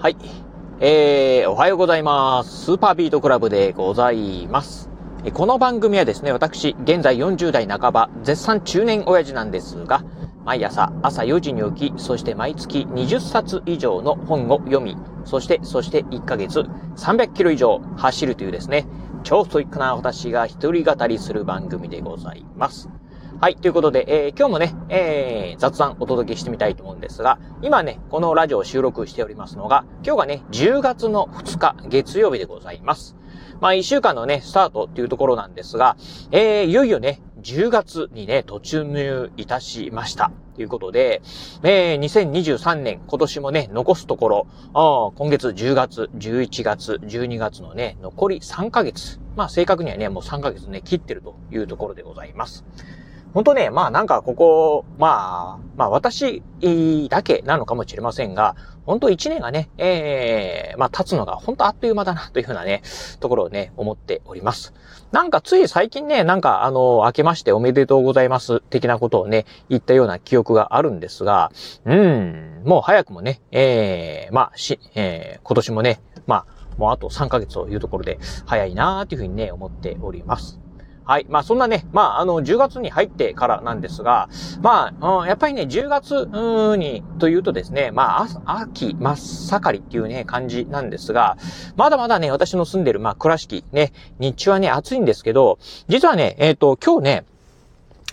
はい。えー、おはようございます。スーパービートクラブでございます。この番組はですね、私、現在40代半ば、絶賛中年親父なんですが、毎朝朝4時に起き、そして毎月20冊以上の本を読み、そして、そして1ヶ月300キロ以上走るというですね、超ストイックな私が一人語りする番組でございます。はい。ということで、えー今日もね、えー雑談お届けしてみたいと思うんですが、今ね、このラジオを収録しておりますのが、今日がね、10月の2日、月曜日でございます。まあ、1週間のね、スタートっていうところなんですが、えーいよいよね、10月にね、突入いたしました。ということで、えー2023年、今年もね、残すところ、今月10月、11月、12月のね、残り3ヶ月。まあ、正確にはね、もう3ヶ月ね、切ってるというところでございます。本当ね、まあなんかここ、まあ、まあ私だけなのかもしれませんが、本当一年がね、ええまあ経つのが本当あっという間だなというふうなね、ところをね、思っております。なんかつい最近ね、なんかあの、明けましておめでとうございます的なことをね、言ったような記憶があるんですが、うん、もう早くもね、ええまあし、ええ今年もね、まあ、もうあと3ヶ月というところで早いなーというふうにね、思っております。はい。まあそんなね、まああの、10月に入ってからなんですが、まあ、うんやっぱりね、10月に、というとですね、まあ、秋真っ盛りっていうね、感じなんですが、まだまだね、私の住んでる、まあ、倉敷ね、日中はね、暑いんですけど、実はね、えっ、と、今日ね、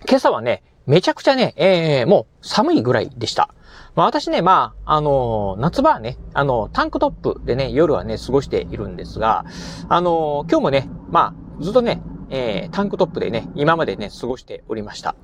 今朝はね、めちゃくちゃね、えー、もう寒いぐらいでした。まあ私ね、まあ、あのー夏場はね、あのタンクトップでね、夜はね、過ごしているんですが、あのー今日もね、まあ、ずっとね、えー、タンクトップでね、今までね、過ごしておりました。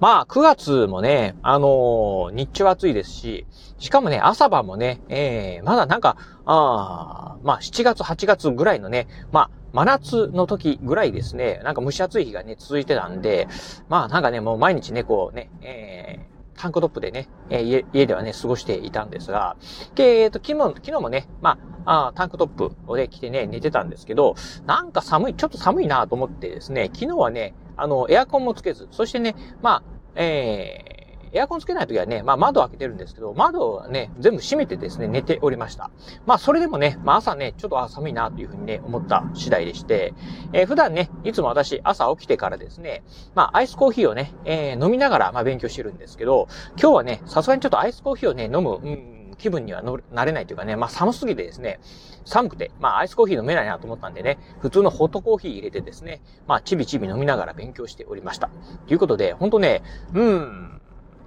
まあ、9月もね、あのー日中暑いですし、しかもね、朝晩もね、えー、まだなんか、ああまあ、7月、8月ぐらいのね、まあ、真夏の時ぐらいですね、なんか蒸し暑い日がね、続いてたんで、まあ、なんかね、もう毎日ね、こうね、えー、タンクトップでね、え家、ではね、過ごしていたんですが、えっ、と、昨日、昨日もね、まあ、あタンクトップをね、着てね、寝てたんですけど、なんか寒い、ちょっと寒いなと思ってですね、昨日はね、あの、エアコンもつけず、そしてね、まあ、えーエアコンつけないときはね、まあ窓開けてるんですけど、窓はね、全部閉めてですね、寝ておりました。まあそれでもね、まあ朝ね、ちょっと寒いなというふうにね、思った次第でして、えー普段ね、いつも私朝起きてからですね、まあアイスコーヒーをね、えー飲みながらまあ勉強してるんですけど、今日はね、さすがにちょっとアイスコーヒーをね、飲む、うん、気分にはのなれないというかね、まあ寒すぎてですね、寒くて、まあアイスコーヒー飲めないなと思ったんでね、普通のホットコーヒー入れてですね、まあちびちび飲みながら勉強しておりました。ということで、ほんとね、うん、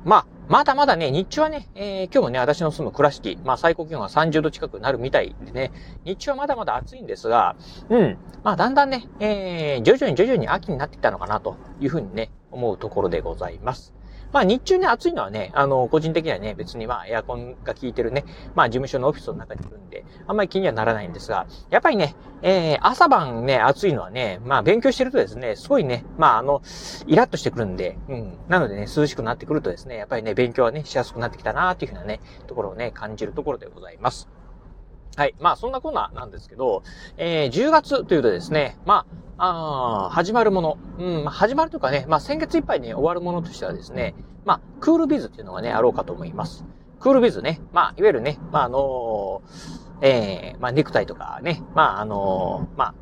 まあ、まだまだね、日中はね、えー今日もね、私の住む倉敷、まあ最高気温が30度近くなるみたいでね、日中はまだまだ暑いんですが、うん、まあだんだんね、えー徐々に徐々に秋になってきたのかなというふうにね、思うところでございます。まあ日中ね、暑いのはね、あの、個人的にはね、別にまあエアコンが効いてるね、まあ事務所のオフィスの中にいるんで、あんまり気にはならないんですが、やっぱりね、えー朝晩ね、暑いのはね、まあ勉強してるとですね、すごいね、まああの、イラッとしてくるんで、うん。なのでね、涼しくなってくるとですね、やっぱりね、勉強はね、しやすくなってきたなーっていうふうなね、ところをね、感じるところでございます。はい。まあ、そんなこんななんですけど、えー、10月というとですね、まあ、あ始まるもの。うん、まあ、始まるというかね、まあ、先月いっぱいに終わるものとしてはですね、まあ、クールビズっていうのがね、あろうかと思います。クールビズね、まあ、いわゆるね、まあ、あのーえー、まあ、ネクタイとかね、まあ、あのーまあ、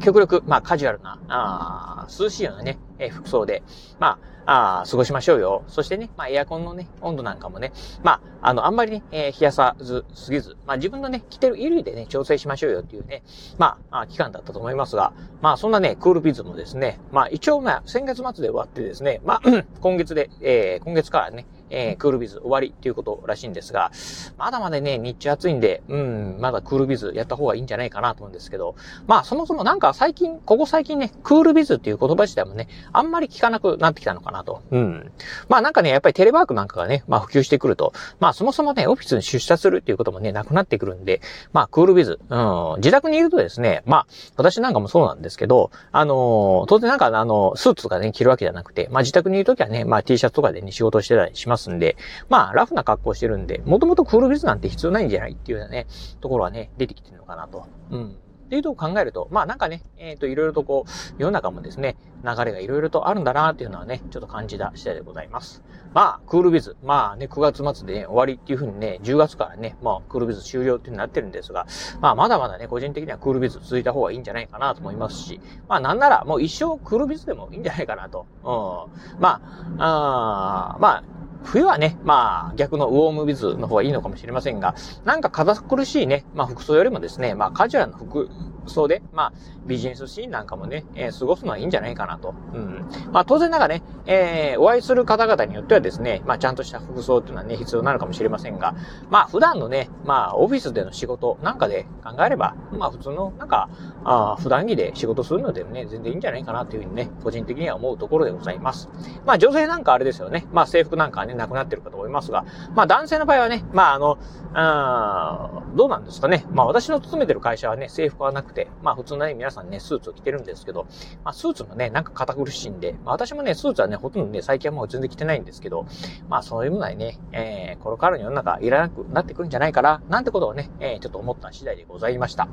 極力、まあ、カジュアルな、あ涼しいようなね、え服装で、まあ、あ過ごしましょうよ。そしてね、まあ、エアコンのね、温度なんかもね、まあ、あの、あんまりね、えー冷やさず、すぎず、まあ、自分のね、着てる衣類でね、調整しましょうよっていうね、まあ、あ期間だったと思いますが、まあ、そんなね、クールビズもですね、まあ、一応、まあ、先月末で終わってですね、まあ、今月で、えー今月からね、えークールビズ終わりっていうことらしいんですが、まだまだね、日中暑いんで、うん、まだクールビズやった方がいいんじゃないかなと思うんですけど、まあ、そもそもなんか最近、ここ最近ね、クールビズっていう言葉自体もね、あんまり聞かなくなってきたのかなと。うん。まあなんかね、やっぱりテレワークなんかがね、まあ普及してくると、まあそもそもね、オフィスに出社するっていうこともね、なくなってくるんで、まあクールビズ、うん、自宅にいるとですね、まあ私なんかもそうなんですけど、あのー当然なんかあの、スーツとかね、着るわけじゃなくて、まあ自宅にいるときはね、まあ T シャツとかでね、仕事してたりしますすんで、まあラフな格好してるんで、もともとクールビズなんて必要ないんじゃないっていうようなね、ところはね、出てきてるのかなと。うん。っていうとを考えると、まあなんかね、えっ、ー、と、いろいろとこう、世の中もですね、流れがいろいろとあるんだなっていうのはね、ちょっと感じた次第でございます。まあ、クールビズ。まあね、9月末でね、終わりっていうふうにね、10月からね、まあ、クールビズ終了っていうになってるんですが、まあ、まだまだね、個人的にはクールビズ続いた方がいいんじゃないかなと思いますし、まあ、なんならもう一生クールビズでもいいんじゃないかなと。うん。まあ、あまあ、冬はね、まあ、逆のウォームビズの方がいいのかもしれませんが、なんか堅苦しいね、まあ服装よりもですね、まあカジュアルな服装で、まあビジネスシーンなんかもね、えー、過ごすのはいいんじゃないかなと。うん。まあ当然ながらね、えー、お会いする方々によってはですね、まあちゃんとした服装っていうのはね、必要なのかもしれませんが、まあ普段のね、まあオフィスでの仕事なんかで考えれば、まあ普通のなんか、あ普段着で仕事するのでね、全然いいんじゃないかなというふうにね、個人的には思うところでございます。まあ女性なんかあれですよね、まあ制服なんかはね、なくなってるかと思いますが、まあ男性の場合はね、まああの、あどうなんですかね。まあ私の勤めてる会社はね、制服はなくて、まあ普通のね、皆さんね、スーツを着てるんですけど、まあスーツもね、なんか堅苦しいんで、まあ私もね、スーツはね、ほとんどね、最近はもう全然着てないんですけど、まあそういうものはね、えー、これからの世の中いらなくなってくるんじゃないかな、なんてことをね、えー、ちょっと思った次第でございました。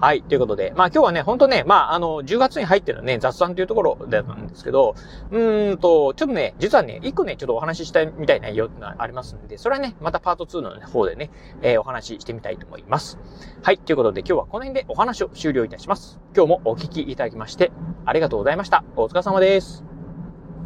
はい、ということで、まあ今日はね、ほんとね、まああの、10月に入ってるね、雑談というところだったんですけど、うーんと、ちょっとね、実はね、一個ね、ちょっとお話ししたいみたいな内容がありますんで、それはね、またパート2の方でね、えー、お話ししてみたいと思います。はい。ということで今日はこの辺でお話を終了いたします。今日もお聞きいただきまして、ありがとうございました。お疲れ様です。